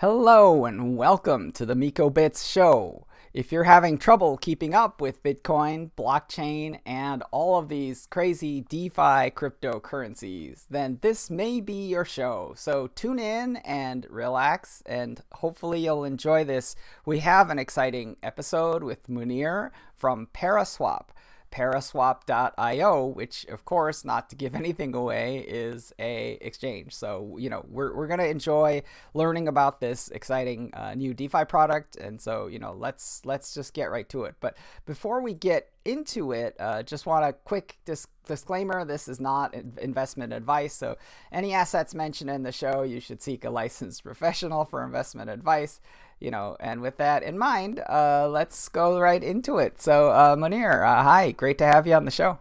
Hello and welcome to the Miko Bits show. If you're having trouble keeping up with Bitcoin, blockchain, and all of these crazy DeFi cryptocurrencies, then this may be your show. So tune in and relax, and hopefully you'll enjoy this. We have an exciting episode with Mounir from Paraswap. Paraswap.io, which of course, not to give anything away, is a exchange. So you know we're we're gonna enjoy learning about this exciting uh, new DeFi product, and so you know let's let's just get right to it. But before we get into it, uh, just want a quick dis- disclaimer: this is not investment advice. So any assets mentioned in the show, you should seek a licensed professional for investment advice you know, and with that in mind, uh, let's go right into it. So, uh, Mounir, uh, hi, great to have you on the show.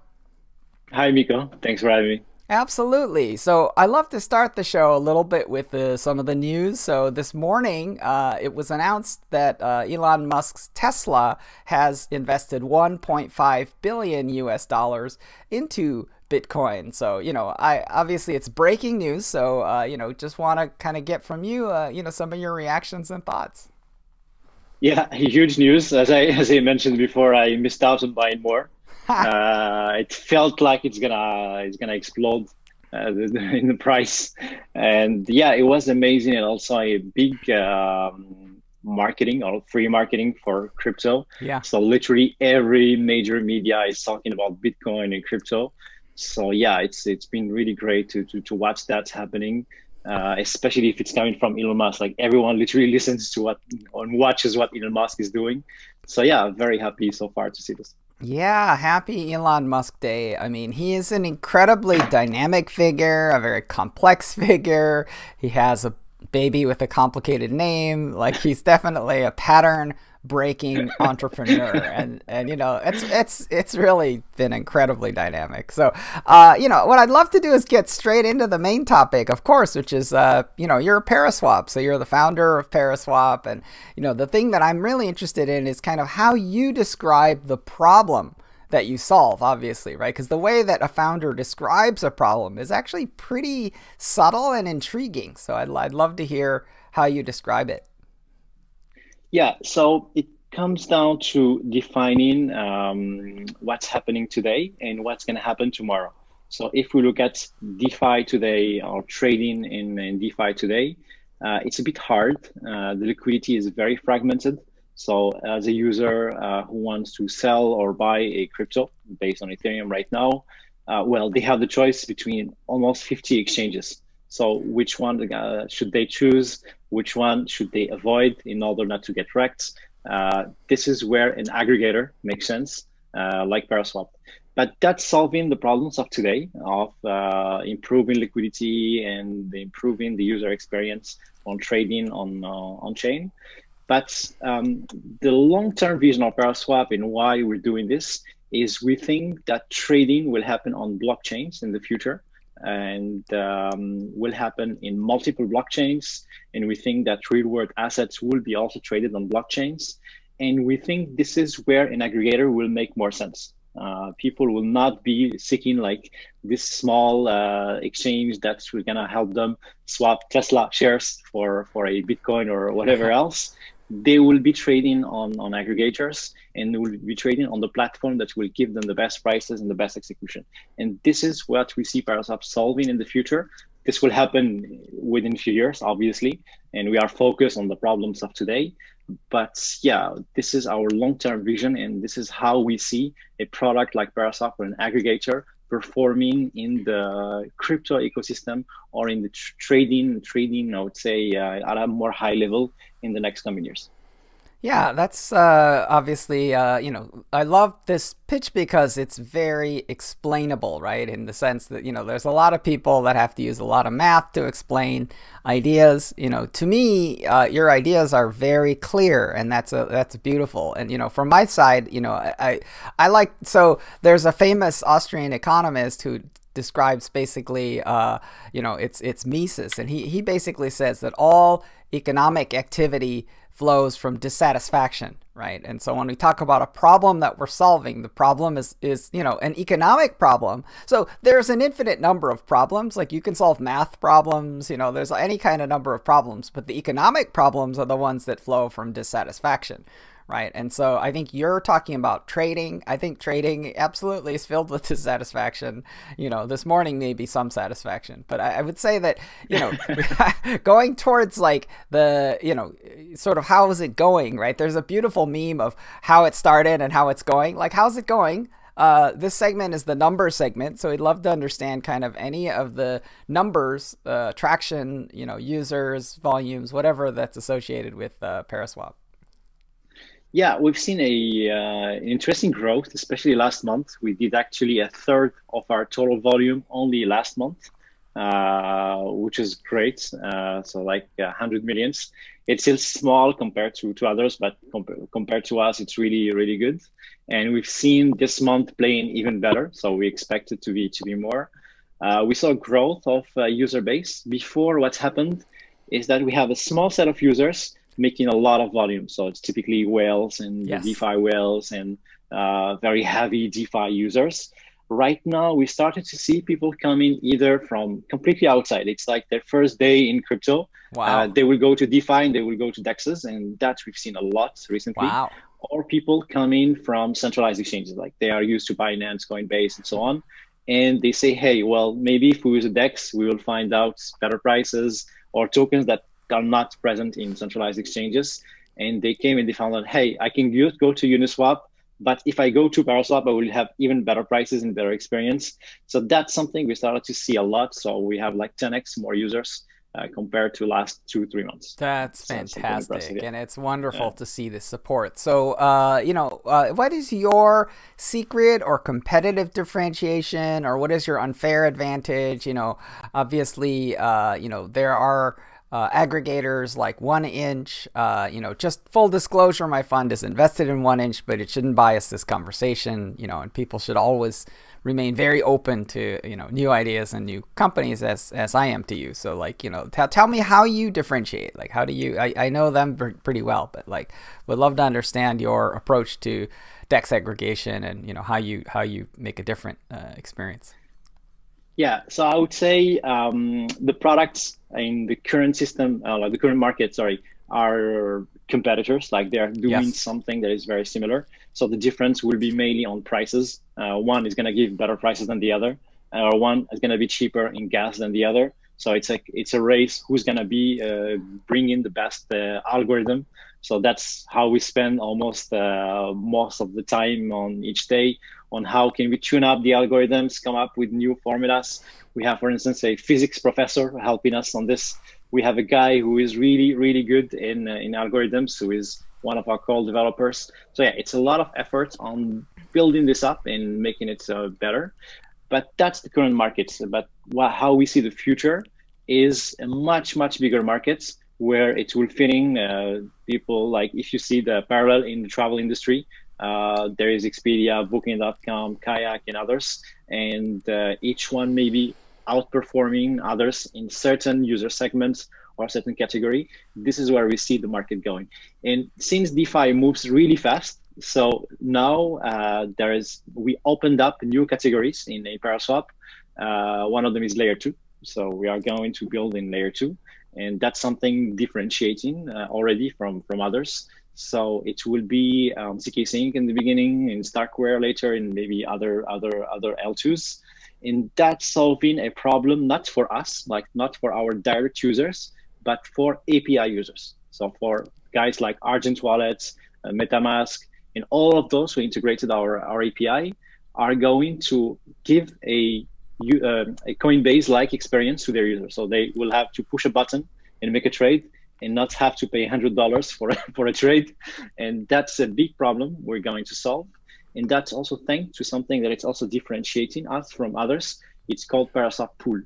Hi, Miko. Thanks for having me. Absolutely. So I love to start the show a little bit with uh, some of the news. So this morning, uh, it was announced that uh, Elon Musk's Tesla has invested 1.5 billion U.S. dollars into Bitcoin. So you know, I obviously it's breaking news. So uh, you know, just want to kind of get from you, uh, you know, some of your reactions and thoughts. Yeah, huge news. As I as I mentioned before, I missed out on buying more. uh, it felt like it's gonna it's gonna explode uh, in the price, and yeah, it was amazing and also a big. Um, marketing or free marketing for crypto. Yeah. So literally every major media is talking about Bitcoin and crypto so yeah, it's it's been really great to to to watch that happening. Uh, especially if it's coming from Elon Musk. Like everyone literally listens to what and watches what Elon Musk is doing. So yeah, very happy so far to see this. Yeah, happy Elon Musk Day. I mean, he is an incredibly dynamic figure, a very complex figure. He has a baby with a complicated name. Like he's definitely a pattern breaking entrepreneur and and you know it's it's it's really been incredibly dynamic so uh you know what i'd love to do is get straight into the main topic of course which is uh you know you're a paraswap so you're the founder of paraswap and you know the thing that i'm really interested in is kind of how you describe the problem that you solve, obviously, right? Because the way that a founder describes a problem is actually pretty subtle and intriguing. So I'd, I'd love to hear how you describe it. Yeah, so it comes down to defining um, what's happening today and what's going to happen tomorrow. So if we look at DeFi today or trading in, in DeFi today, uh, it's a bit hard. Uh, the liquidity is very fragmented. So as a user uh, who wants to sell or buy a crypto based on Ethereum right now, uh, well, they have the choice between almost 50 exchanges. So which one uh, should they choose? which one should they avoid in order not to get wrecked. Uh, this is where an aggregator makes sense, uh, like Paraswap. But that's solving the problems of today of uh, improving liquidity and improving the user experience on trading on uh, on chain. But um, the long-term vision of Paraswap and why we're doing this is we think that trading will happen on blockchains in the future and um, will happen in multiple blockchains. And we think that real world assets will be also traded on blockchains. And we think this is where an aggregator will make more sense. Uh, people will not be seeking like this small uh, exchange that's gonna help them swap Tesla shares for for a Bitcoin or whatever else they will be trading on, on aggregators and will be trading on the platform that will give them the best prices and the best execution. And this is what we see Paraswap solving in the future. This will happen within a few years, obviously, and we are focused on the problems of today. But yeah, this is our long-term vision, and this is how we see a product like Paraswap or an aggregator performing in the crypto ecosystem or in the tr- trading trading i would say uh, at a more high level in the next coming years yeah, that's uh, obviously, uh, you know, I love this pitch because it's very explainable, right? In the sense that, you know, there's a lot of people that have to use a lot of math to explain ideas. You know, to me, uh, your ideas are very clear and that's a, that's beautiful. And, you know, from my side, you know, I, I like, so there's a famous Austrian economist who describes basically, uh, you know, it's, it's Mises. And he, he basically says that all economic activity flows from dissatisfaction, right? And so when we talk about a problem that we're solving, the problem is is, you know, an economic problem. So there's an infinite number of problems. Like you can solve math problems, you know, there's any kind of number of problems, but the economic problems are the ones that flow from dissatisfaction, right? And so I think you're talking about trading. I think trading absolutely is filled with dissatisfaction. You know, this morning maybe some satisfaction, but I, I would say that you know, going towards like the you know, sort of how is it going, right? There's a beautiful meme of how it started and how it's going. Like, how's it going? Uh, this segment is the number segment, so we'd love to understand kind of any of the numbers, uh, traction, you know, users, volumes, whatever that's associated with uh, Paraswap. Yeah, we've seen a uh, interesting growth, especially last month. We did actually a third of our total volume only last month, uh, which is great. Uh, so like uh, 100 millions. It's still small compared to, to others, but comp- compared to us, it's really really good. And we've seen this month playing even better. So we expect it to be to be more. Uh, we saw growth of uh, user base. Before, what's happened is that we have a small set of users making a lot of volume. So it's typically whales and yes. DeFi whales and uh, very heavy DeFi users. Right now, we started to see people coming either from completely outside. It's like their first day in crypto. Wow. Uh, they will go to DeFi and they will go to DEXs, and that we've seen a lot recently. Wow. Or people coming from centralized exchanges, like they are used to Binance, Coinbase, and so on. And they say, hey, well, maybe if we use a DEX, we will find out better prices or tokens that are not present in centralized exchanges. And they came and they found out, hey, I can go to Uniswap, but if I go to Paraswap, I will have even better prices and better experience. So that's something we started to see a lot. So we have like 10x more users uh, compared to last two three months. That's so fantastic, and it's wonderful yeah. to see the support. So, uh, you know, uh, what is your secret or competitive differentiation, or what is your unfair advantage? You know, obviously, uh, you know there are uh, aggregators like 1inch. Uh, you know, just full disclosure, my fund is invested in 1inch, but it shouldn't bias this conversation. You know, and people should always remain very open to you know new ideas and new companies as as I am to you. So like you know, t- tell me how you differentiate. Like how do you? I, I know them pretty well, but like would love to understand your approach to dex aggregation and you know how you how you make a different uh, experience. Yeah, so I would say um, the products in the current system, uh, like the current market, sorry, are competitors. Like they are doing yes. something that is very similar. So the difference will be mainly on prices. Uh, one is going to give better prices than the other, or one is going to be cheaper in gas than the other. So it's like it's a race who's going to be uh, bringing the best uh, algorithm. So that's how we spend almost uh, most of the time on each day on how can we tune up the algorithms, come up with new formulas. We have, for instance, a physics professor helping us on this. We have a guy who is really, really good in uh, in algorithms, who is one of our core developers. So yeah, it's a lot of effort on building this up and making it uh, better. But that's the current market. But how we see the future is a much, much bigger market where it will fit in uh, people like if you see the parallel in the travel industry, uh, there is Expedia, Booking.com, Kayak, and others, and uh, each one may be outperforming others in certain user segments or certain category. This is where we see the market going. And since DeFi moves really fast, so now uh, there is we opened up new categories in a Paraswap. Uh, one of them is layer two. So we are going to build in layer two, and that's something differentiating uh, already from from others. So it will be um, zkSync in the beginning, in Starkware later, and maybe other other other L2s. And that's solving a problem not for us, like not for our direct users, but for API users. So for guys like Argent Wallets, uh, MetaMask, and all of those who integrated our, our API are going to give a, uh, a Coinbase-like experience to their users. So they will have to push a button and make a trade and not have to pay $100 for, for a trade. And that's a big problem we're going to solve. And that's also thanks to something that it's also differentiating us from others. It's called Paraswap Pool.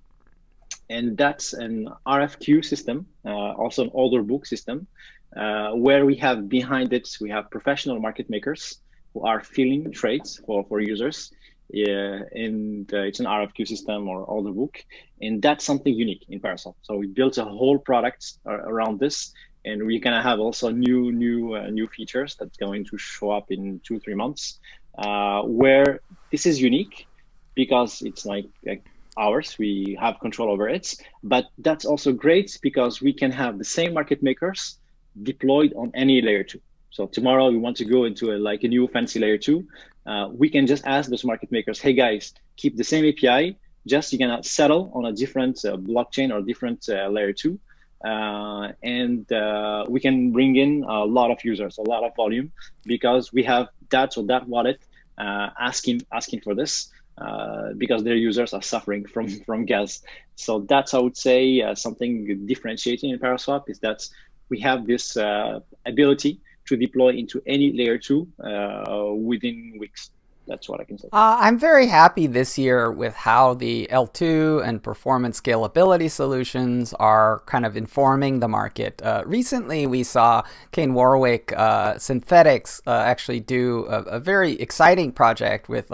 And that's an RFQ system, uh, also an order book system, uh, where we have behind it, we have professional market makers who are filling trades for, for users. Yeah, and uh, it's an RFQ system or order book, and that's something unique in Paraswap. So we built a whole product around this, and we're gonna have also new new uh, new features that's going to show up in two three months, uh, where this is unique because it's like, like ours. We have control over it, but that's also great because we can have the same market makers deployed on any layer two. So tomorrow we want to go into a, like a new fancy layer two. Uh, we can just ask those market makers, hey guys, keep the same API, just you can settle on a different uh, blockchain or different uh, layer two. Uh, and uh, we can bring in a lot of users, a lot of volume, because we have that or that wallet uh, asking asking for this. Uh, because their users are suffering from from gas. So that's I would say uh, something differentiating in Paraswap is that we have this uh, ability to deploy into any layer two uh, within weeks. That's what I can say. Uh, I'm very happy this year with how the L2 and performance scalability solutions are kind of informing the market. Uh, recently, we saw Kane Warwick Synthetix uh, actually do a, a, very exciting project with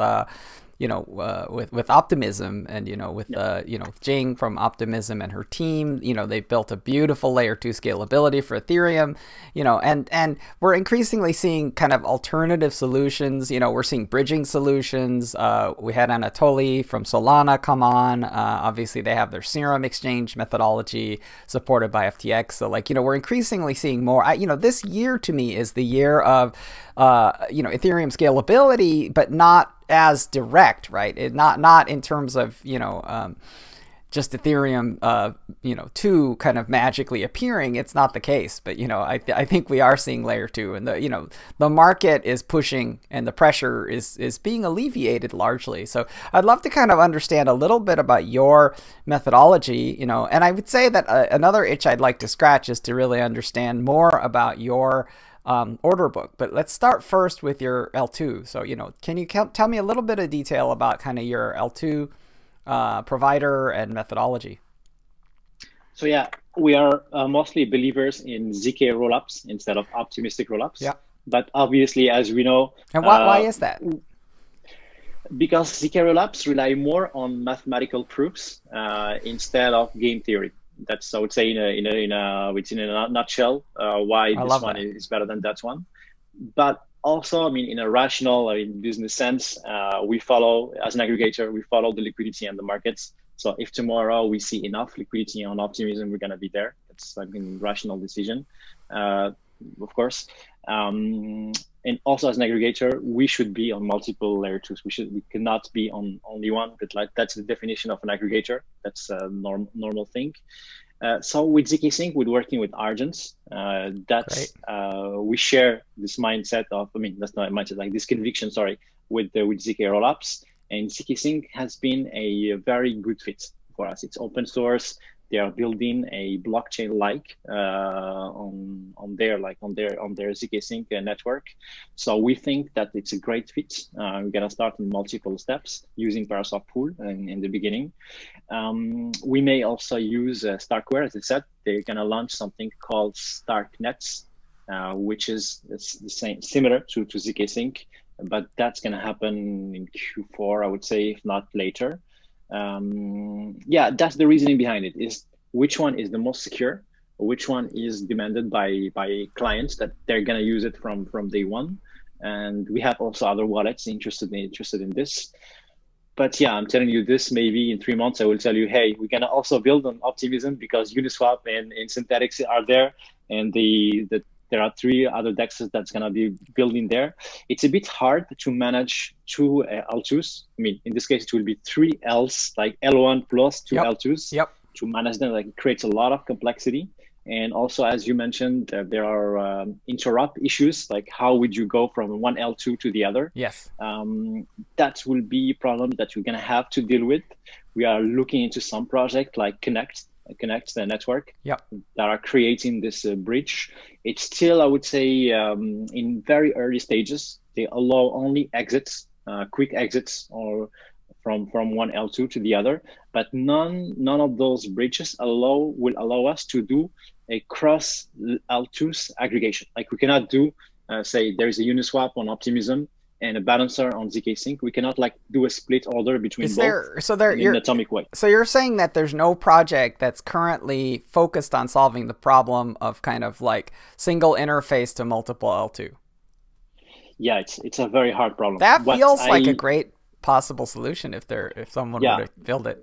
you know, uh, with with optimism and you know with uh, you know Jing from Optimism and her team, you know, they built a beautiful layer two scalability for Ethereum, you know, and and we're increasingly seeing kind of alternative solutions. You know, we're seeing bridging solutions. Uh, we had Anatoly from Solana come on. Uh, obviously, they have their Serum exchange methodology supported by FTX. So like you know, we're increasingly seeing more. I, you know, this year to me is the year of uh, you know Ethereum scalability, but not as direct, right? It not not in terms of you know um, just Ethereum, uh, you know, two kind of magically appearing. It's not the case, but you know, I th- I think we are seeing layer two, and the you know the market is pushing, and the pressure is is being alleviated largely. So I'd love to kind of understand a little bit about your methodology, you know, and I would say that uh, another itch I'd like to scratch is to really understand more about your um, order book. But let's start first with your L2. So, you know, can you tell me a little bit of detail about kind of your L2 uh, provider and methodology? So, yeah, we are uh, mostly believers in ZK rollups instead of optimistic rollups. Yeah. But obviously, as we know, and why, uh, why is that? Because ZK rollups rely more on mathematical proofs uh, instead of game theory that's I would say in a in a in a in a nutshell uh, why I this one that. is better than that one. But also, I mean, in a rational, I mean, business sense, uh, we follow as an aggregator, we follow the liquidity and the markets. So if tomorrow we see enough liquidity on optimism, we're gonna be there. That's like a rational decision, uh, of course. Um, and also as an aggregator, we should be on multiple layer twos. We should we cannot be on only one. But like that's the definition of an aggregator. That's a norm, normal thing. Uh, so with zkSync, we're working with Argent. Uh, that's uh, we share this mindset of. I mean, that's not a mindset like this conviction. Sorry, with the, with ZK rollups. And zkSync has been a very good fit for us. It's open source they are building a blockchain like uh, on on their like on their on their zkSync network. So we think that it's a great fit. Uh, we're gonna start in multiple steps using Paraswap Pool in, in the beginning. Um, we may also use uh, Starkware, as I said. They're gonna launch something called Starknets, uh, which is the same similar to to zkSync, but that's gonna happen in Q4, I would say, if not later um, yeah, that's the reasoning behind it. Is which one is the most secure? Which one is demanded by by clients that they're gonna use it from from day one? And we have also other wallets interested in, interested in this. But yeah, I'm telling you this. Maybe in three months, I will tell you, hey, we're gonna also build on optimism because Uniswap and, and Synthetix are there, and the the there are three other dexes that's going to be building there. It's a bit hard to manage two uh, L2s. I mean, in this case, it will be three Ls, like L1 plus two yep. L2s. Yep. To manage them, like it creates a lot of complexity. And also, as you mentioned, uh, there are um, interop issues. Like, how would you go from one L2 to the other? Yes. Um, that will be a problem that you're going to have to deal with. We are looking into some project like Connext Connext the network yep. that are creating this uh, bridge. It's still, I would say, um, in very early stages. They allow only exits, uh, quick exits, or from from one L2 to the other. But none none of those bridges allow will allow us to do a cross L2s aggregation. Like we cannot do, uh, say, there is a Uniswap on Optimism and a balancer on zkSync we cannot like do a split order between Is both there so there in you're an atomic way so you're saying that there's no project that's currently focused on solving the problem of kind of like single interface to multiple L2. yeah it's it's a very hard problem That What feels like a great possible solution if there if someone Yeah. were to build it.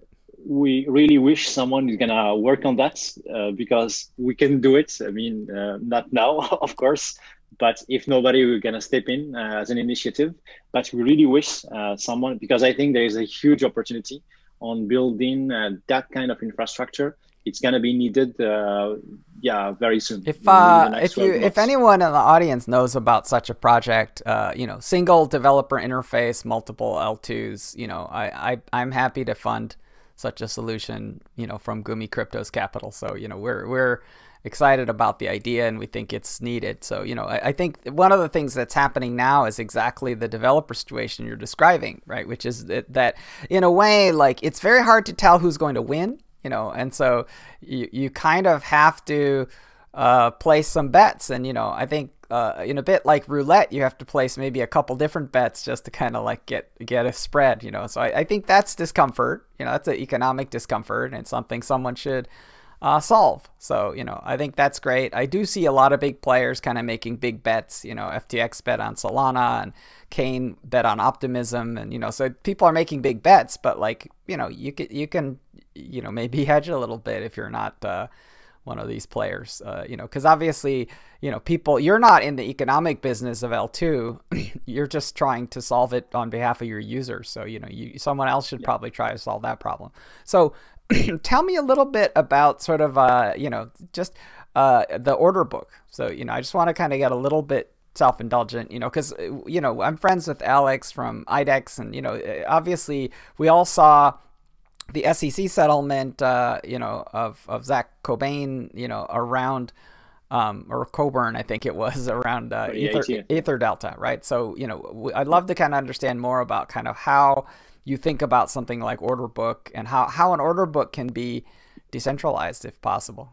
we really wish someone is gonna work on that uh, because we can do it. I mean, uh, not now, of course, but if nobody, we're gonna step in uh, as an initiative. But we really wish uh, someone because I think there is a huge opportunity on building uh, that kind of infrastructure. It's gonna be needed, uh, yeah, very soon. If uh, if you 12 if anyone in the audience knows about such a project, uh, you know, single developer interface, multiple L2s, you know, I, I I'm happy to fund such a solution, you know, from Gumi Cryptos capital. So, you know, we're we're excited about the idea and we think it's needed. So, you know, I, I think one of the things that's happening now is exactly the developer situation you're describing, right? Which is that, that in a way, like it's very hard to tell who's going to win, you know, and so you, you kind of have to uh, place some bets. And, you know, I think uh, in a bit like roulette, you have to place maybe a couple different bets just to kind of like get get a spread, you know. So I, I think that's discomfort. You know, that's an economic discomfort and something someone should uh, solve. So you know, I think that's great. I do see a lot of big players kind of making big bets. You know, FTX bet on Solana and Kane bet on Optimism, and you know, so people are making big bets. But like, you know, you can you can you know maybe hedge a little bit if you're not. Uh, one of these players, uh, you know, because obviously, you know, people, you're not in the economic business of L2. you're just trying to solve it on behalf of your users. So, you know, you, someone else should yeah. probably try to solve that problem. So, tell me a little bit about sort of, uh, you know, just uh, the order book. So, you know, I just want to kind of get a little bit self-indulgent you know because you know i'm friends with alex from idex and you know obviously we all saw the SEC settlement, uh, you know, of, of Zach Cobain, you know, around, um, or Coburn, I think it was around uh, Ether, Ether Delta, right? So, you know, I'd love to kind of understand more about kind of how you think about something like order book and how, how an order book can be decentralized if possible.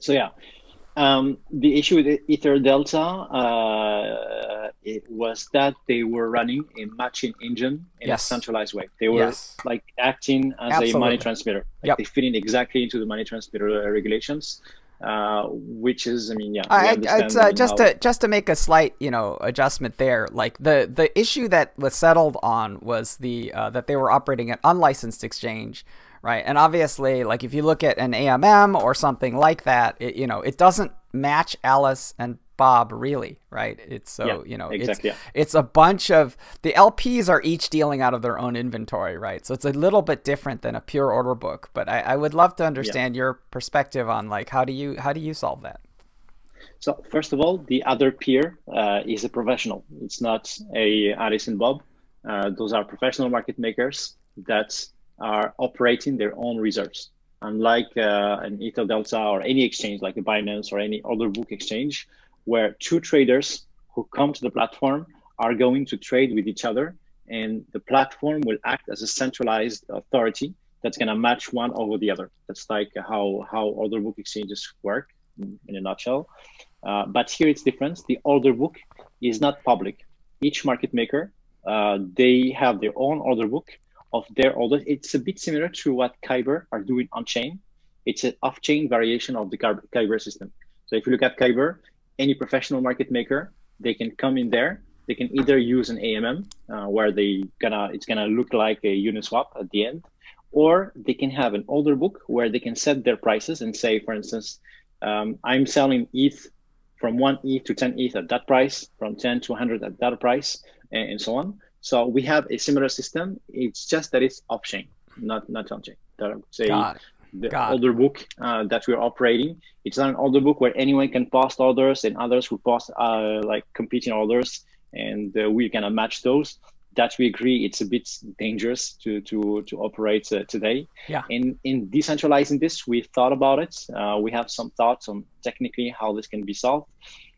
So, yeah. Um, the issue with Ether Delta uh, it was that they were running a matching engine in yes. a centralized way. They were yes. like acting as Absolutely. a money transmitter. Like yep. they fit in exactly into the money transmitter regulations. Uh, which is, I mean, yeah. I, it's, uh, just how... to just to make a slight, you know, adjustment there. Like the the issue that was settled on was the uh, that they were operating an unlicensed exchange, right? And obviously, like if you look at an AMM or something like that, it, you know, it doesn't match Alice and Bob really, right? It's so yeah, you know, exactly, it's yeah. it's a bunch of the LPs are each dealing out of their own inventory, right? So it's a little bit different than a pure order book. But I, I would love to understand yeah. your perspective on like how do you how do you solve that? So first of all, the other peer uh, is a professional. It's not a Alice and Bob. Uh, those are professional market makers that are operating their own reserves. Unlike uh, an Ether Delta or any exchange like a Binance or any other book exchange, where two traders who come to the platform are going to trade with each other, and the platform will act as a centralized authority that's going to match one over the other. That's like how how order book exchanges work in a nutshell. Uh, but here it's different. The order book is not public. Each market maker uh, they have their own order book of their orders. It's a bit similar to what Kyber are doing on chain. It's an off chain variation of the Kyber system. So if you look at Kyber, any professional market maker, they can come in there. They can either use an AMM uh, where they gonna it's gonna look like a Uniswap at the end, or they can have an order book where they can set their prices and say, for instance, um, I'm selling ETH from one ETH to 10 ETH at that price, from 10 to 100 at that price, and, and so on. So we have a similar system. It's just that it's chain, not not on chain. That I would say the Got order book uh, that we're operating. It's not an order book where anyone can post orders and others will post uh, like competing orders, and uh, we're gonna match those. That we agree, it's a bit dangerous to to to operate uh, today. Yeah. In in decentralizing this, we thought about it. Uh, we have some thoughts on technically how this can be solved.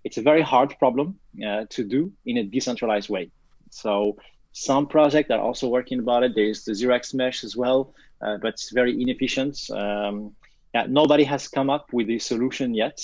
It's a very hard problem uh, to do in a decentralized way. So some projects are also working about it. There's the 0x mesh as well, uh, but it's very inefficient. Um, yeah, nobody has come up with a solution yet.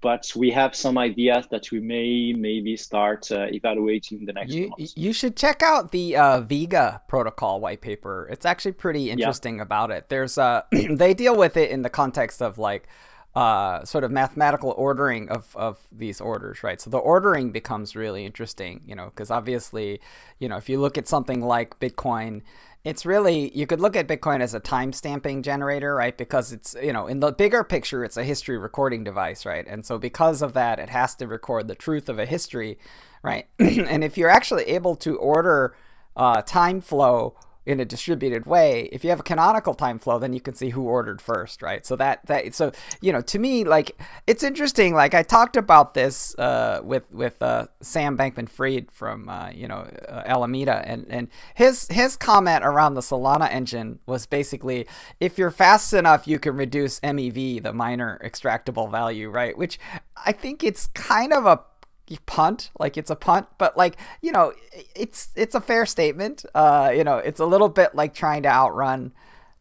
but we have some ideas that we may maybe start uh, evaluating the next you, months. You should check out the uh, Vega protocol white paper. It's actually pretty interesting yeah. about it. There's uh, they deal with it in the context of like uh, sort of mathematical ordering of, of these orders, right? So the ordering becomes really interesting, you know, because obviously, you know, if you look at something like Bitcoin, it's really you could look at Bitcoin as a time stamping generator, right? Because it's you know in the bigger picture, it's a history recording device, right? And so because of that, it has to record the truth of a history, right? and if you're actually able to order uh, time flow in a distributed way if you have a canonical time flow then you can see who ordered first right? So that that so you know to me like it's interesting like i talked about this uh, with with uh, sam bankman fried from uh, you know uh, alameda and and his his comment around the solana engine was basically if you're fast enough you can reduce mev the miner extractable value right? Which i think it's kind of a punt like it's a punt but like you know it's it's a fair statement. Uh you know it's a little bit like trying to outrun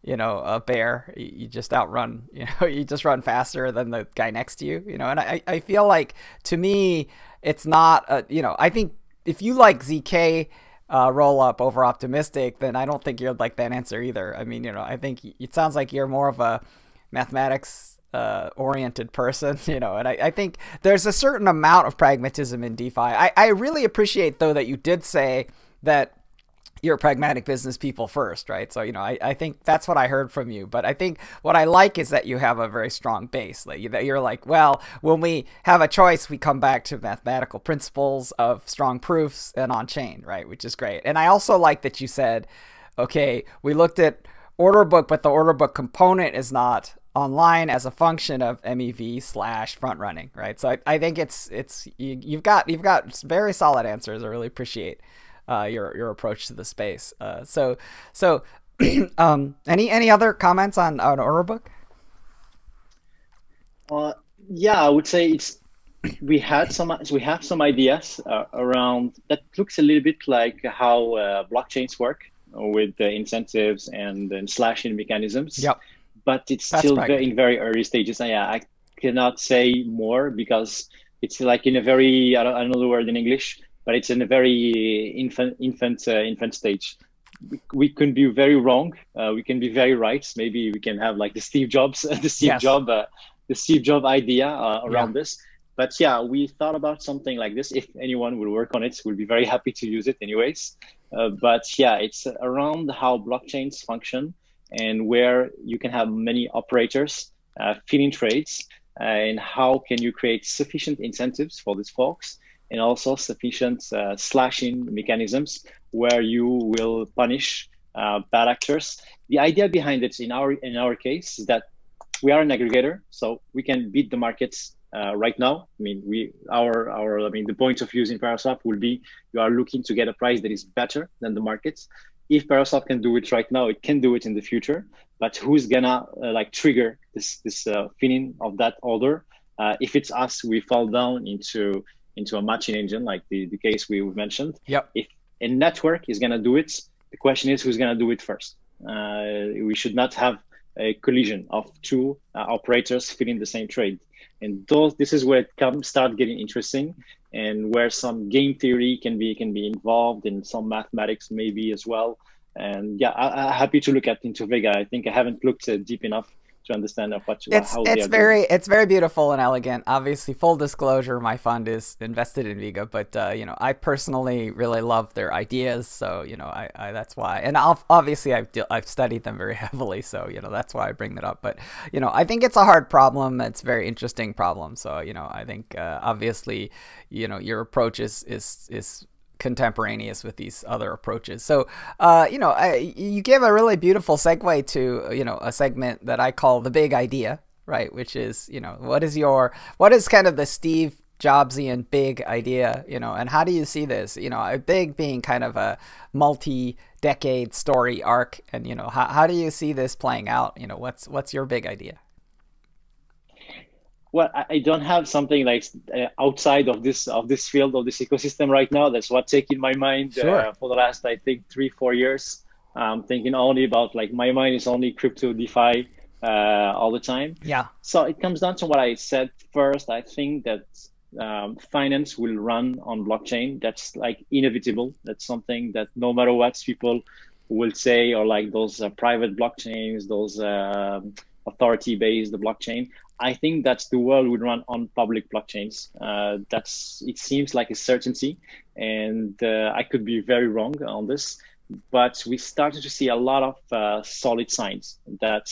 you know a bear. You just outrun you know you just run faster than the guy next to you you know? And i i feel like to me it's not a, you know i think if you like zk uh, roll up over optimistic then i don't think you'd like that answer either. I mean you know i think it sounds like you're more of a mathematics uh, oriented person, you know, and I, I, think there's a certain amount of pragmatism in DeFi. I, I really appreciate though that you did say that you're pragmatic business people first, right? So, you know, I, I think that's what I heard from you. But I think what I like is that you have a very strong base. Like, that you're like, well, when we have a choice, we come back to mathematical principles of strong proofs and on chain, right? Which is great. And I also like that you said, okay, we looked at order book, but the order book component is not online as a function of MEV slash front running, right? So I, I think it's it's you, you've got you've got very solid answers. I really appreciate uh, your your approach to the space. Uh, so so um, any any other comments on on order book? Uh, yeah, I would say it's we had some we have some ideas uh, around that looks a little bit like how uh, blockchains work with the incentives and, and slashing mechanisms. Yep but it's That's still very, in very early stages. Yeah, I cannot say more because it's like in a very I don't, I don't know the word in English, but it's in a very infant infant uh, infant stage. We, we can be very wrong. Uh, we can be very right. Maybe we can have like the Steve Jobs, the Steve yes. Job, uh, the Steve Job idea uh, around yeah. this. But yeah, we thought about something like this. If anyone will work on it, we'll be very happy to use it, anyways. Uh, but yeah, it's around how blockchains function and where you can have many operators uh, filling trades uh, and how can you create sufficient incentives for these folks and also sufficient uh, slashing mechanisms where you will punish uh, bad actors. The idea behind it in our in our case is that we are an aggregator, so we can beat the markets uh, right now. I mean, we our our I mean the point of using Paraswap will be you are looking to get a price that is better than the markets if Paraswap can do it right now, it can do it in the future. But who's gonna uh, like trigger this this uh, filling of that order? Uh, if it's us, we fall down into into a matching engine, like the, the case we mentioned. Yep. If a network is gonna do it, the question is who's gonna do it first. Uh, we should not have a collision of two uh, operators filling the same trade, and those this is where it comes start getting interesting and where some game theory can be can be involved in some mathematics maybe as well. And yeah I, am happy to look at into vega i think i haven't looked uh, deep enough to understand what it's how it's very doing. it's very beautiful and elegant. Obviously full disclosure my fund is invested in vega but uh, you know i personally really love their ideas so you know i, I that's why. And I'll, obviously i've i've studied them very heavily so you know that's why i bring that up. But you know i think it's a hard problem. It's a very interesting problem. So you know i think uh, obviously you know your approach is is is contemporaneous with these other approaches. So, uh, you know, I, you give a really beautiful segue to, you know, a segment that I call the big idea, right? Which is, you know, what is your, what is kind of the Steve Jobsian big idea, you know, and how do you see this? You know, a big being kind of a multi-decade story arc, and you know, how, how do you see this playing out? You know, what's what's your big idea? Well i don't have something like uh, outside of this of this field of this ecosystem right now that's what taking my mind uh, sure. uh, for the last i think three four years i'm thinking only about like my mind is only crypto defi uh, all the time. Yeah. So it comes down to what I said first. I think that um, finance will run on blockchain. That's like inevitable. That's something that no matter what people will say, or like those uh, private blockchains, those uh, authority-based the blockchain. I think that's the world would run on public blockchains. Uh, that's it seems like a certainty, and uh, I could be very wrong on this. But we started to see a lot of uh, solid signs that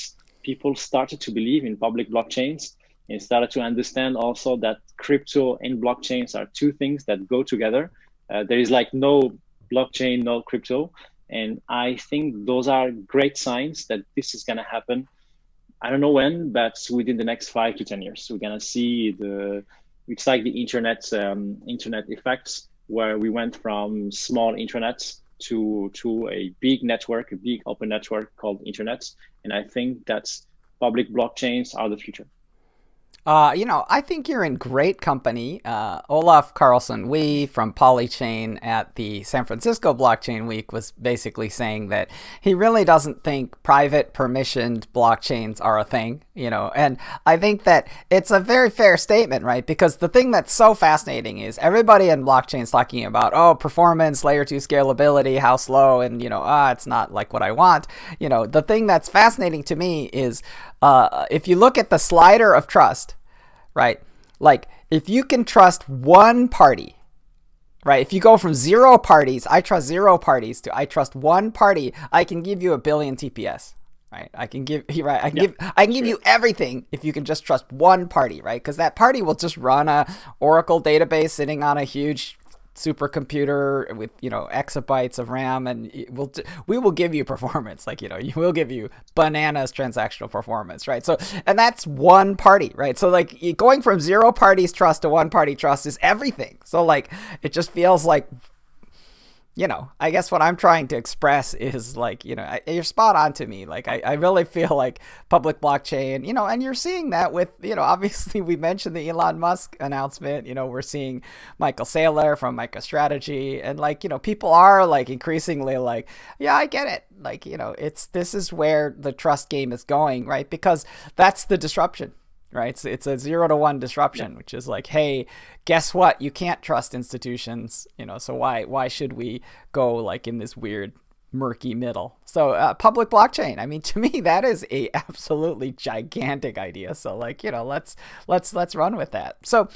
people started to believe in public blockchains and started to understand also that crypto and blockchains are two things that go together. Uh, there is like no blockchain, no crypto. And I think those are great signs that this is going to happen. I don't know when, but within the next five to 10 years, we're to see the, it's like the internet, um, internet effects where we went from small intranets to, to a big network, a big open network called internet. And I think that's public blockchains are the future. Uh, you know, I think you're in great company. Uh, Olaf Carlson Wee from Polychain at the San Francisco Blockchain Week was basically saying that he really doesn't think private permissioned blockchains are a thing, you know, and I think that it's a very fair statement, right? Because the thing that's so fascinating is everybody in blockchain is talking about, oh, performance, layer two scalability, how slow, and, you know, ah, it's not like what I want. You know, the thing that's fascinating to me is uh, if you look at the slider of trust, right? Like if you can trust one party, right? If you go from zero parties, I trust zero parties to I trust one party, I can give you a billion TPS. Right, I can give right. I can yeah, give I can give you everything if you can just trust one party, right? Because that party will just run a Oracle database sitting on a huge supercomputer with you know exabytes of RAM, and we'll we will give you performance. Like you know, you will give you bananas transactional performance, right? So, and that's one party, right? So like going from zero parties trust to one party trust is everything. So like it just feels like you know, I guess what I'm trying to express is like, you know, I, you're spot on to me. Like, I, I really feel like public blockchain, you know, and you're seeing that with, you know, obviously we mentioned the Elon Musk announcement. You know, we're seeing Michael Saylor from MicroStrategy, and like, you know, people are like increasingly like, yeah, I get it. Like, you know, it's this is where the trust game is going, right? Because that's the disruption right? It's, it's a zero to one disruption, yeah. which is like, hey, guess what? You can't trust institutions, you know. So why why should we go like in this weird murky middle? So uh, public blockchain. I mean, to me, that is a absolutely gigantic idea. So like, you know, let's let's let's run with that. So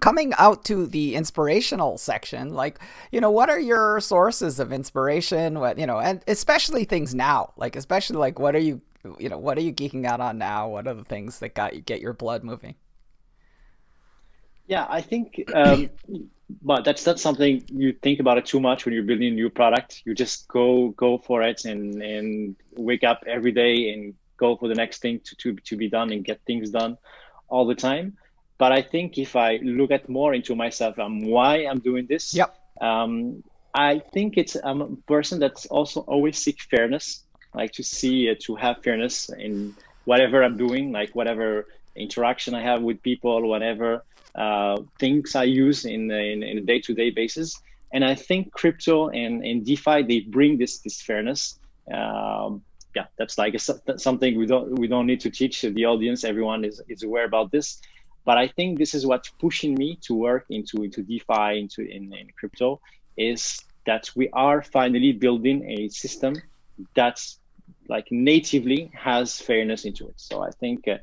coming out to the inspirational section like you know what are your sources of inspiration what you know and especially things now like especially like what are you you know, what are you geeking out on now? What are the things that got you get your blood moving? Yeah, I think, um, but that's not something you think about it too much when you're building a new product. You just go go for it and and wake up every day and go for the next thing to to to be done and get things done all the time. But I think if I look at more into myself, um, why I'm doing this. Yep. Um, I think it's I'm a person that's also always seek fairness like to see uh, to have fairness in whatever I'm doing, like whatever interaction I have with people, whatever uh, things I use in, in, in a day-to-day basis. And I think crypto and, and DeFi they bring this this fairness. Um, yeah, that's like a, something we don't we don't need to teach the audience. Everyone is, is aware about this. But I think this is what's pushing me to work into into DeFi into in, in crypto is that we are finally building a system that's like natively has fairness into it. So I think uh,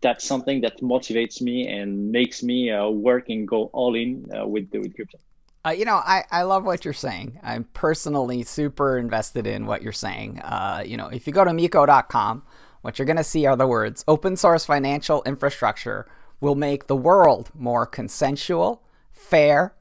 that's something that motivates me and makes me uh, work and go all in uh, with with crypto. Uh, you know, I, I love what you're saying. I'm personally super invested in what you're saying. Uh, you know, if you go to miko.com, what you're going to see are the words open source financial infrastructure will make the world more consensual, fair,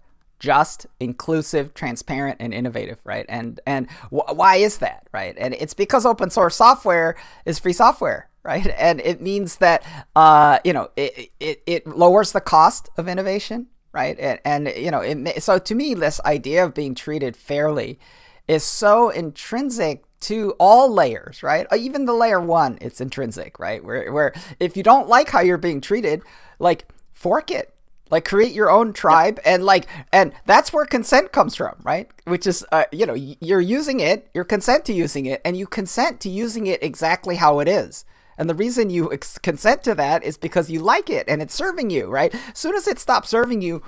just, inclusive, transparent, and innovative, right? And and wh- why is that, right? And it's because open source software is free software, right? And it means that uh, you know it, it it lowers the cost of innovation, right? And, and you know, it, so to me, this idea of being treated fairly is so intrinsic to all layers, right? Uh, even the layer one, it's intrinsic, right? Where where if you don't like how you're being treated, like fork it like create your own tribe and like and that's where consent comes from right which is uh, you know you're using it you're consent to using it and you consent to using it exactly how it is And the reason you ex- consent to that is because you like it and it's serving you, right? As soon as it stops serving you,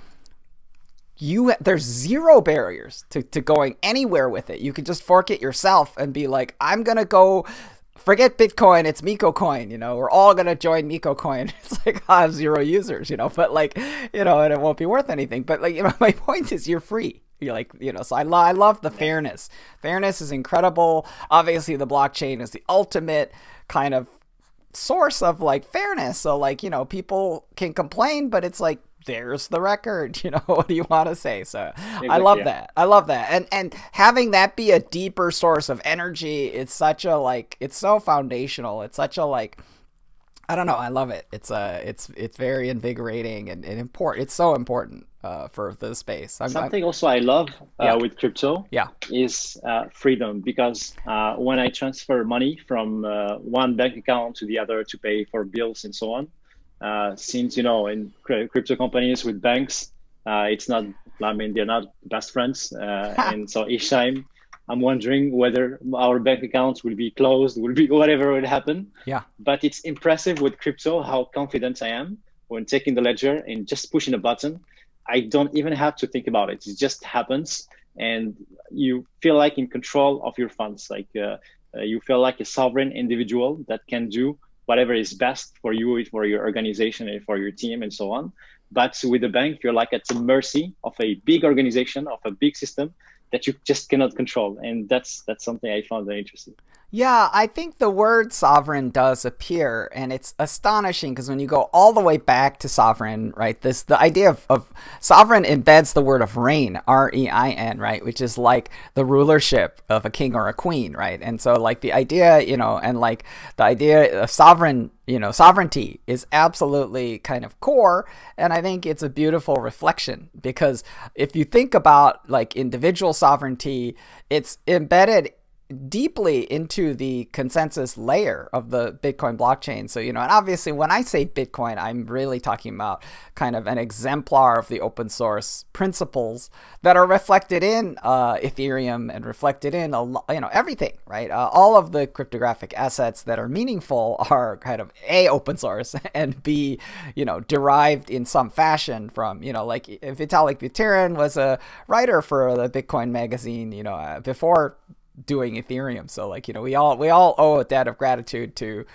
you there's zero barriers to, to going anywhere with it. You can just fork it yourself and be like, I'm gonna go forget Bitcoin, it's Miko coin, you know, we're all gonna join Miko coin. It's like I have zero users, you know, but like, you know, and it won't be worth anything. But like, you know, my point is you're free. You're like, you know, so I, lo- I love the fairness. Fairness is incredible. Obviously, the blockchain is the ultimate kind of source of like fairness. So like, you know, people can complain, but it's like there's the record you know what do you want to say so i love yeah. that i love that and and having that be a deeper source of energy it's such a like it's so foundational it's such a like I don't know. I love it. It's uh, it's it's very invigorating and, and important. It's so important uh, for the space. I'm, Something I'm, also I love uh, yeah. with crypto yeah. is uh, freedom because uh, when I transfer money from uh, one bank account to the other to pay for bills and so on, uh, since you know in crypto companies with banks, uh, it's not. I mean, they're not best friends, and so each time I'm wondering whether our bank accounts will be closed, will be whatever will happen. Yeah. But it's impressive with crypto how confident I am when taking the ledger and just pushing a button. I don't even have to think about it. It just happens, and you feel like in control of your funds. Like uh, uh, you feel like a sovereign individual that can do whatever is best for you, for your organization, and for your team, and so on. But with the bank, you're like at the mercy of a big organization, of a big system that you just cannot control and that's that's something i found very interesting yeah i think the word sovereign does appear and it's astonishing because when you go all the way back to sovereign right this the idea of, of sovereign embeds the word of reign r-e-i-n right which is like the rulership of a king or a queen right and so like the idea you know and like the idea of sovereign you know, sovereignty is absolutely kind of core. And I think it's a beautiful reflection because if you think about like individual sovereignty, it's embedded deeply into the consensus layer of the Bitcoin blockchain. So, you know, and obviously when I say Bitcoin, I'm really talking about kind of an exemplar of the open source principles that are reflected in uh, Ethereum and reflected in, a, you know, everything, right? Uh, all of the cryptographic assets that are meaningful are kind of A, open source and B, you know, derived in some fashion from, you know, like Vitalik Buterin was a writer for the Bitcoin magazine, you know, uh, before doing Ethereum. So like you know we all we all owe a debt of gratitude to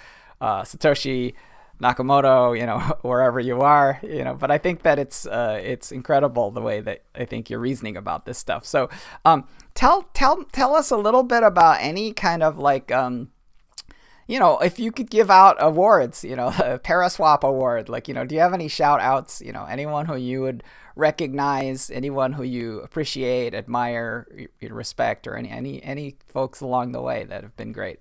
uh, Satoshi Nakamoto, you know wherever you are, you know. But I think that it's uh, it's incredible the way that I think you're reasoning about this stuff. So um, tell tell tell us a little bit about any kind of like um, you know, if you could give out awards, you know, a Paraswap award, like, you know, do you have any shout outs, you know, anyone who you would recognize, anyone who you appreciate, admire, respect, or any, any, any folks along the way that have been great?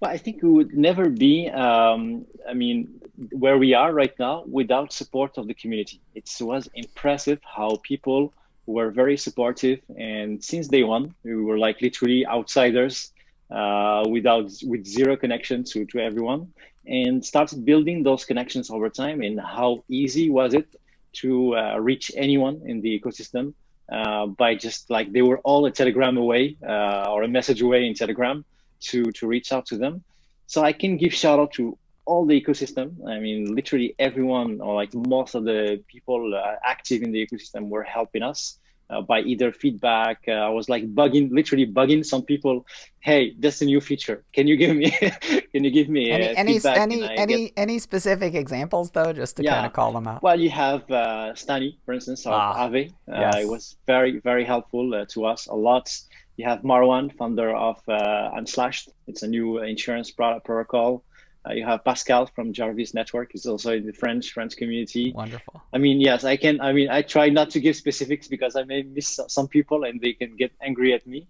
Well, I think we would never be, um, I mean, where we are right now without support of the community. It was impressive how people were very supportive. And since day one, we were like literally outsiders uh, without with zero connection to, to everyone and started building those connections over time. And how easy was it to uh, reach anyone in the ecosystem uh, by just like they were all a telegram away uh, or a message away in telegram to to reach out to them. So i can give shout out to all the ecosystem. I mean literally everyone or like most of the people uh, active in the ecosystem were helping us by either feedback. Uh, I was like bugging, literally bugging some people. Hey, that's a new feature. Can you give me? can you give me any any any any, get... any specific examples though, just to yeah. kind of call them out? Well, you have uh, Stani, for instance, of ah, Aave. Uh, yes. It was very very helpful uh, to us a lot. You have Marwan, founder of uh, Unslashed. It's a new insurance product protocol. Uh, you have Pascal from Jarvis Network. He's also in the French French community. Wonderful. I mean, yes, I can. I mean, I try not to give specifics because I may miss some people and they can get angry at me.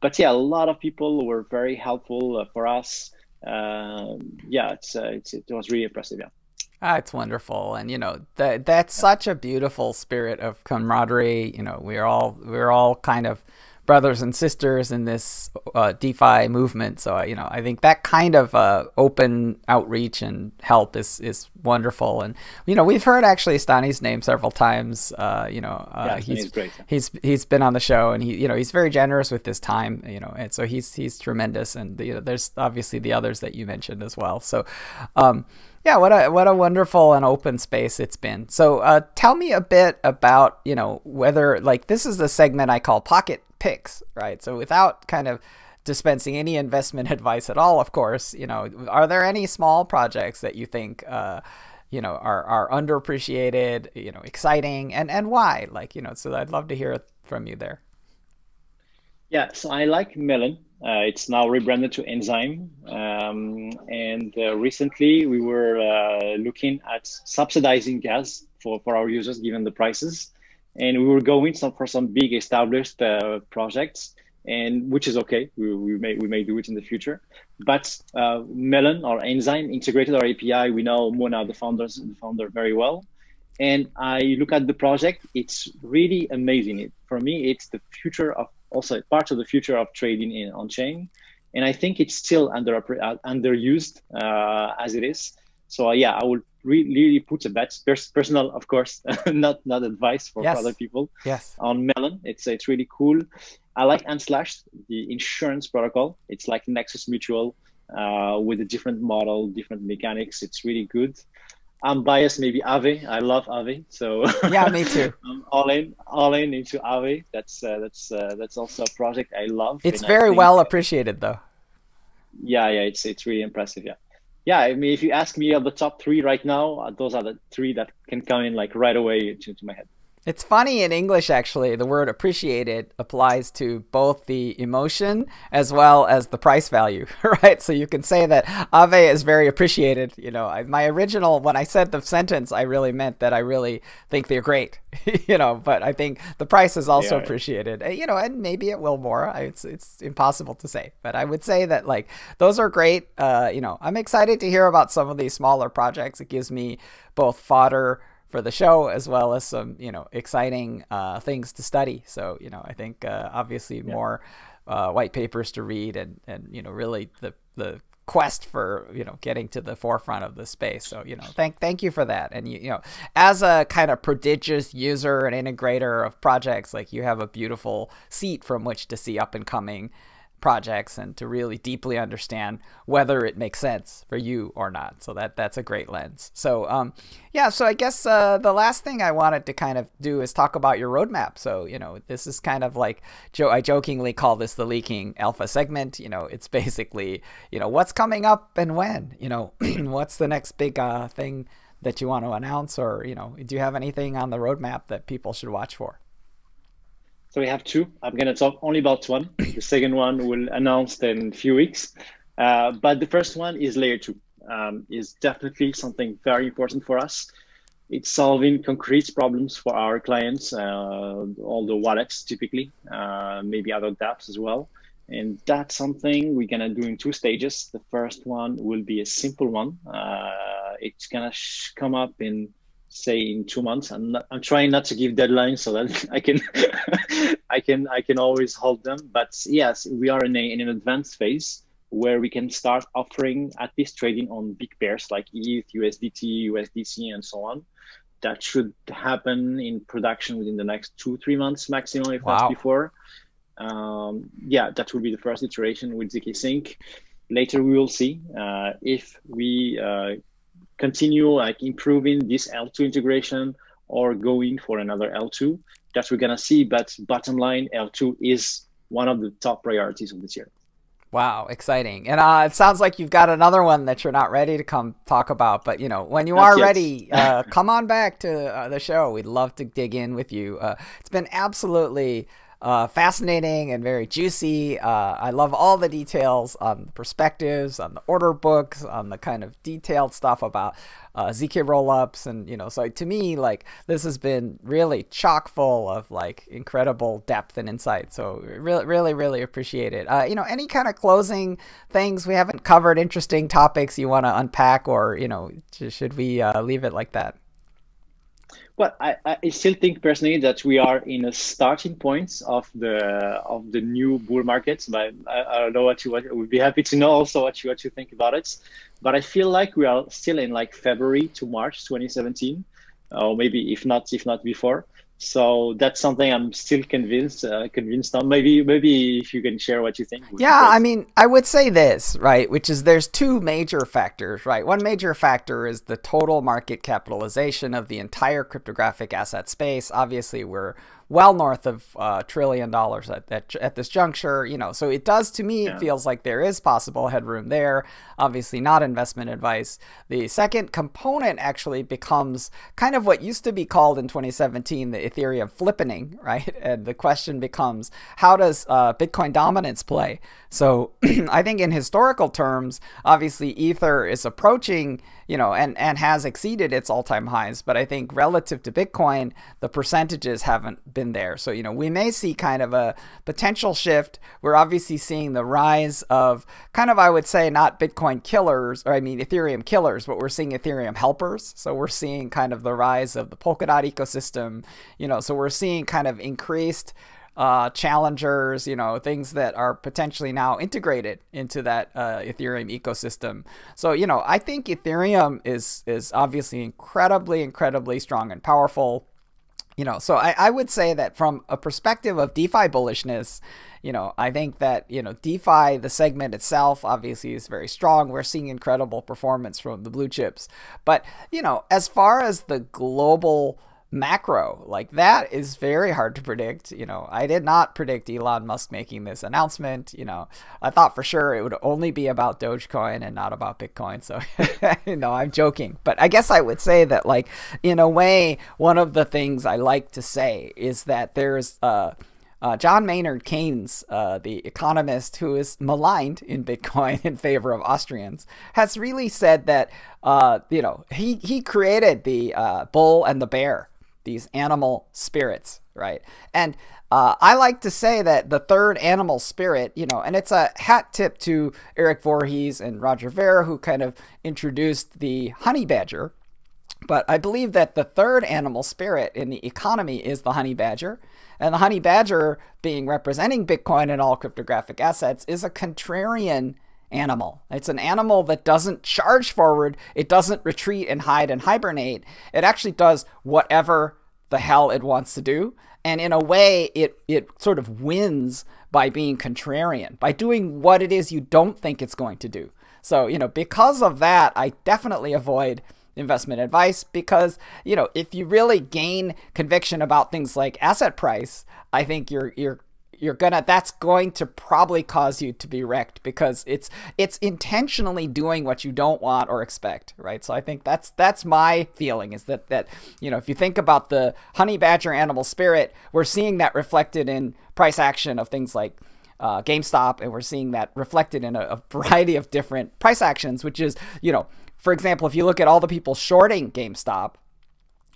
But yeah, a lot of people were very helpful uh, for us. Uh, yeah, it's, uh, it's it was really impressive. Yeah. Ah, it's wonderful, and you know that that's such a beautiful spirit of camaraderie. You know, we're all we're all kind of brothers and sisters in this uh, DeFi movement. So you know, I think that kind of uh, open outreach and help is is wonderful. And you know, we've heard actually Stani's name several times. Uh, you know, uh, yeah, he's great. He's he's been on the show, and he you know he's very generous with his time. You know, and so he's he's tremendous. And you know, there's obviously the others that you mentioned as well. So. Um, yeah, what a what a wonderful and open space it's been. So, uh, tell me a bit about you know whether like this is the segment I call pocket picks, right? So, without kind of dispensing any investment advice at all, of course, you know, are there any small projects that you think uh, you know are are underappreciated, you know, exciting, and and why? Like you know, so I'd love to hear from you there. Yeah, so I like Melon. Uh, it's now rebranded to Enzyme. Um, and uh, recently we were uh, looking at subsidizing gas for, for our users given the prices. And we were going some, for some big established uh, projects, and which is okay. We, we, may, we may do it in the future. But uh, Melon or Enzyme integrated our API. We know Mona, the, founders, the founder, very well. And I look at the project, it's really amazing. It, for me, it's the future of also part of the future of trading in on chain. And I think it's still under uh, underused uh, as it is. So yeah, I would really, really put a bet, personal, of course, not not advice for, yes. other people. Yes. On Melon, it's it's really cool. I like Unslashed, the insurance protocol. It's like Nexus Mutual uh, with a different model, different mechanics. It's really good. I'm biased, maybe Aave. I love Aave, so yeah, me too. I'm all in, all in into Aave. That's uh, that's uh, that's also a project I love. It's very well appreciated, though. Yeah, yeah, it's it's really impressive. Yeah, yeah. I mean, if you ask me of the top three right now, those are the three that can come in like right away to, to my head. It's funny in English, actually, the word appreciated applies to both the emotion as well as the price value, right? So you can say that Aave is very appreciated. You know, I, my original, when I said the sentence, I really meant that I really think they're great, you know, but I think the price is also yeah, appreciated, you know, and maybe it will more. It's, it's impossible to say, but I would say that like those are great. Uh, you know, I'm excited to hear about some of these smaller projects. It gives me both fodder for the show as well as some you know exciting uh, things to study. So you know I think uh, obviously yeah. more uh, white papers to read and and you know really the the quest for you know getting to the forefront of the space so you know thank thank you for that and you, you know as a kind of prodigious user and integrator of projects like you have a beautiful seat from which to see up and coming projects and to really deeply understand whether it makes sense for you or not. So that that's a great lens. So um, yeah, so I guess uh, the last thing I wanted to kind of do is talk about your roadmap. So you know, this is kind of like Joe. I jokingly call this the leaking alpha segment. You know, it's basically you know what's coming up and when. You know, what's the next big uh, thing that you want to announce, or you know, do you have anything on the roadmap that people should watch for? So we have two. I'm going to talk only about one. The second one will announce in a few weeks. Uh, but the first one is layer two. Um, is definitely something very important for us. It's solving concrete problems for our clients, uh, all the wallets typically, uh, maybe other dApps as well. And that's something we're gonna do in two stages. The first one will be a simple one. Uh, it's gonna come up in say in two months. I'm not, I'm trying not to give deadlines so that I can I can I can always hold them. But yes, we are in a in an advanced phase where we can start offering at least trading on big pairs like ETH, USDT, USDC, and so on. That should happen in production within the next two three months maximum, if wow. not before. Um, yeah, that will be the first iteration with zkSync. Later, we will see uh, if we uh, continue like improving this L2 integration or going for another L2 that we're gonna see. But bottom line, L2 is one of the top priorities of this year. Wow, exciting! And uh, it sounds like you've got another one that you're not ready to come talk about. But you know, when you not are yet. ready, uh, come on back to uh, the show. We'd love to dig in with you. Uh, it's been absolutely uh, fascinating and very juicy. Uh, I love all the details on the perspectives, on the order books, on the kind of detailed stuff about uh, zk rollups, and you know. So to me, like this has been really chock full of like incredible depth and insight. So really, really, really appreciate it. Uh, you know, any kind of closing things we haven't covered, interesting topics you want to unpack, or you know, should we uh, leave it like that? Well, I, I still think personally that we are in a starting point of the of the new bull market. But I, I don't know what you what, would be happy to know also what you what you think about it. But I feel like we are still in like February to March 2017, or maybe if not if not before. So that's something I'm still convinced uh, convinced on. Maybe maybe if you can share what you think. Yeah, I mean, I would say this right, which is there's two major factors, right? One major factor is the total market capitalization of the entire cryptographic asset space. Obviously, we're well north of a uh, trillion dollars at, at, at, this juncture. You know, so it does to me, yeah. it feels like there is possible headroom there. Obviously, not investment advice. The second component actually becomes kind of what used to be called in 2017 the Ethereum flippening, right? And the question becomes, how does uh, Bitcoin dominance play? So I think in historical terms, obviously Ether is approaching, you know, and, and has exceeded its all time highs. But I think relative to Bitcoin, the percentages haven't been there. So, you know, we may see kind of a potential shift. We're obviously seeing the rise of kind of, I would say, not Bitcoin killers, or I mean, Ethereum killers, but we're seeing Ethereum helpers. So we're seeing kind of the rise of the Polkadot ecosystem, you know, so we're seeing kind of increased uh, challengers, you know, things that are potentially now integrated into that uh, Ethereum ecosystem. So, you know, I think Ethereum is is obviously incredibly, incredibly strong and powerful. You know, so I, I would say that from a perspective of DeFi bullishness, you know, I think that, you know, DeFi, the segment itself, obviously is very strong. We're seeing incredible performance from the blue chips. But, you know, as far as the global macro. Like that is very hard to predict you know. I did not predict elon musk making this announcement you know. I thought for sure it would only be about dogecoin and not about bitcoin so you know, i'm joking. But i guess i would say that like in a way one of the things i like to say is that there's uh uh, John Maynard Keynes, uh, the economist who is maligned in Bitcoin in favor of Austrians, has really said that uh, you know he he created the uh, bull and the bear these animal spirits, right? And uh, I like to say that the third animal spirit, you know, and it's a hat tip to Eric Voorhees and Roger Ver, who kind of introduced the honey badger. But I believe that the third animal spirit in the economy is the honey badger. And the honey badger, being representing Bitcoin and all cryptographic assets, is a contrarian animal. It's an animal that doesn't charge forward, it doesn't retreat and hide and hibernate. It actually does whatever the hell it wants to do. And in a way, it, it sort of wins by being contrarian, by doing what it is you don't think it's going to do. So, you know, because of that, I definitely avoid investment advice because, you know, if you really gain conviction about things like asset price, I think you're you're you're gonna that's going to probably cause you to be wrecked because it's it's intentionally doing what you don't want or expect right so i think that's that's my feeling is that that you know if you think about the honey badger animal spirit we're seeing that reflected in price action of things like uh, GameStop, and we're seeing that reflected in a, a variety of different price actions, which is, you know, for example, if you look at all the people shorting GameStop,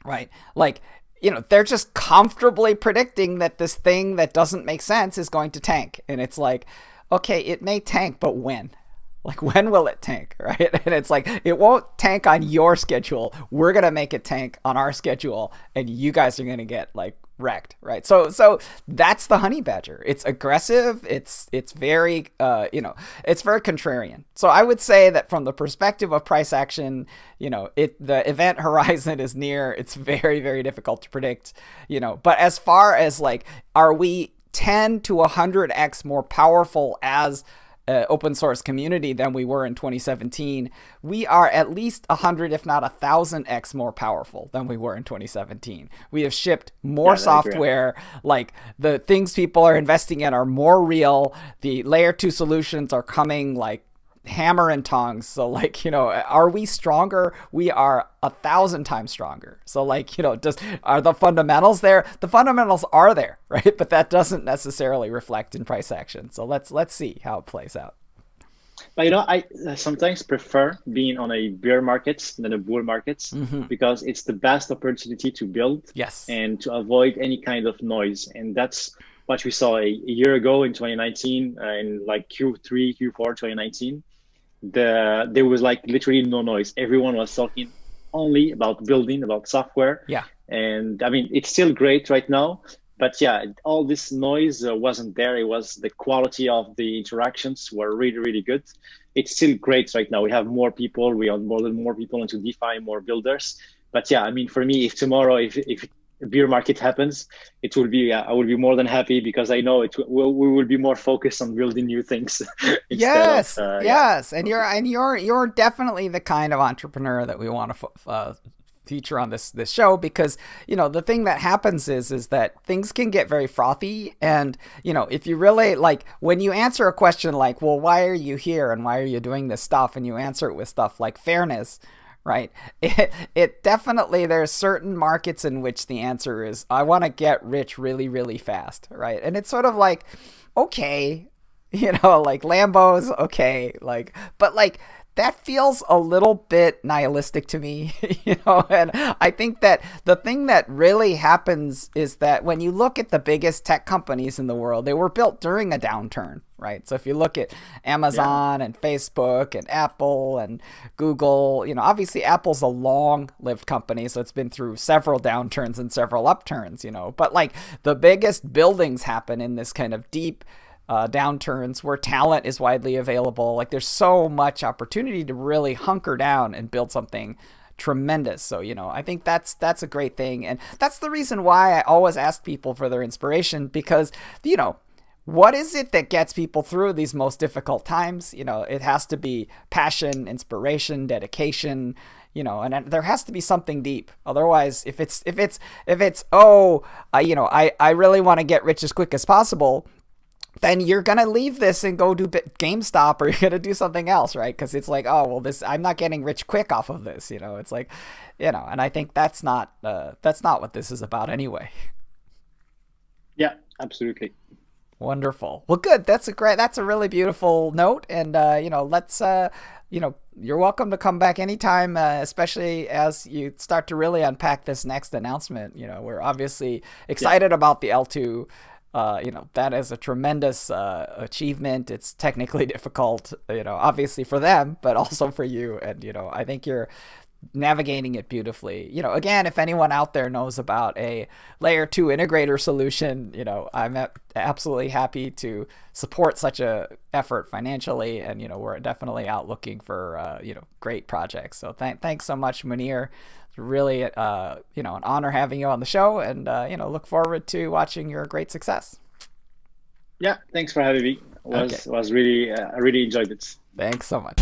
right? Like you know, they're just comfortably predicting that this thing that doesn't make sense is going to tank. And it's like, okay, it may tank, but when? Like, when will it tank, right? And it's like, it won't tank on your schedule. We're going to make it tank on our schedule, and you guys are going to get like wrecked, right? So so that's the honey badger. It's aggressive. It's it's very uh, you know it's very contrarian. So I would say that from the perspective of price action, you know, it the event horizon is near. It's very very difficult to predict, you know. But as far as like, are we 10 to 100x more powerful as uh, open source community than we were in 2017, we are at least 100, if not 1,000x more powerful than we were in 2017. We have shipped more yeah, software. Like the things people are investing in are more real. The layer two solutions are coming like hammer and tongs. So like, you know, are we stronger? We are a thousand times stronger. So like, you know, just are the fundamentals there? The fundamentals are there, right? But that doesn't necessarily reflect in price action. So let's let's see how it plays out. But you know, I sometimes prefer being on a bear market than a bull market mm-hmm. because it's the best opportunity to build yes. and to avoid any kind of noise. And that's what we saw a, a year ago in 2019 uh, in like Q3, Q4 2019 the there was like literally no noise. Everyone was talking only about building, about software. Yeah. and I mean it's still great right now. But yeah, all this noise uh, wasn't there. It was the quality of the interactions were really really good. It's still great right now. We have more people. We onboarded more than more people into DeFi, more builders. But yeah, I mean, for me, if tomorrow, if if beer market happens, it will be uh, I will be more than happy because I know it will we will be more focused on building new things. yes, of, uh, yes, yeah. and you're and you're you're definitely the kind of entrepreneur that we want to uh, feature on this this show because you know the thing that happens is is that things can get very frothy and you know if you really like when you answer a question like well why are you here and why are you doing this stuff and you answer it with stuff like fairness right? It, it definitely, there's certain markets in which the answer is, I want to get rich really, really fast, right? And it's sort of like, okay, you know, like Lambos, okay, like, but like, that feels a little bit nihilistic to me, you know. And I think that the thing that really happens is that when you look at the biggest tech companies in the world, they were built during a downturn, right? So if you look at Amazon yeah. and Facebook and Apple and Google, you know, obviously Apple's a long-lived company, so it's been through several downturns and several upturns, you know. But like the biggest buildings happen in this kind of deep uh, downturns where talent is widely available. Like there's so much opportunity to really hunker down and build something tremendous. So, you know, I think that's that's a great thing. And that's the reason why I always ask people for their inspiration because, you know, what is it that gets people through these most difficult times? You know, it has to be passion, inspiration, dedication, you know, and there has to be something deep. Otherwise, if it's if it's if it's oh, I, you know, I I really want to get rich as quick as possible, then you're gonna leave this and go do GameStop or you're gonna do something else, right? Because it's like, oh well, this I'm not getting rich quick off of this, you know. It's like, you know, and I think that's not uh, that's not what this is about anyway. Yeah, absolutely. Wonderful. Well, good. That's a great. That's a really beautiful note, and uh, you know, let's. Uh, you know, you're welcome to come back anytime, uh, especially as you start to really unpack this next announcement. You know, we're obviously excited yeah. about the L2 uh, you know that is a tremendous uh, achievement. It's technically difficult, you know, obviously for them, but also for you. And you know, I think you're navigating it beautifully. You know, again, if anyone out there knows about a layer two integrator solution, you know, I'm absolutely happy to support such a effort financially. And you know, we're definitely out looking for uh, you know great projects. So th- thanks so much, Mounir. It's really, uh, you know, an honor having you on the show, and uh, you know, look forward to watching your great success. Yeah, thanks for having me. It was okay. was really uh, I really enjoyed it. Thanks so much.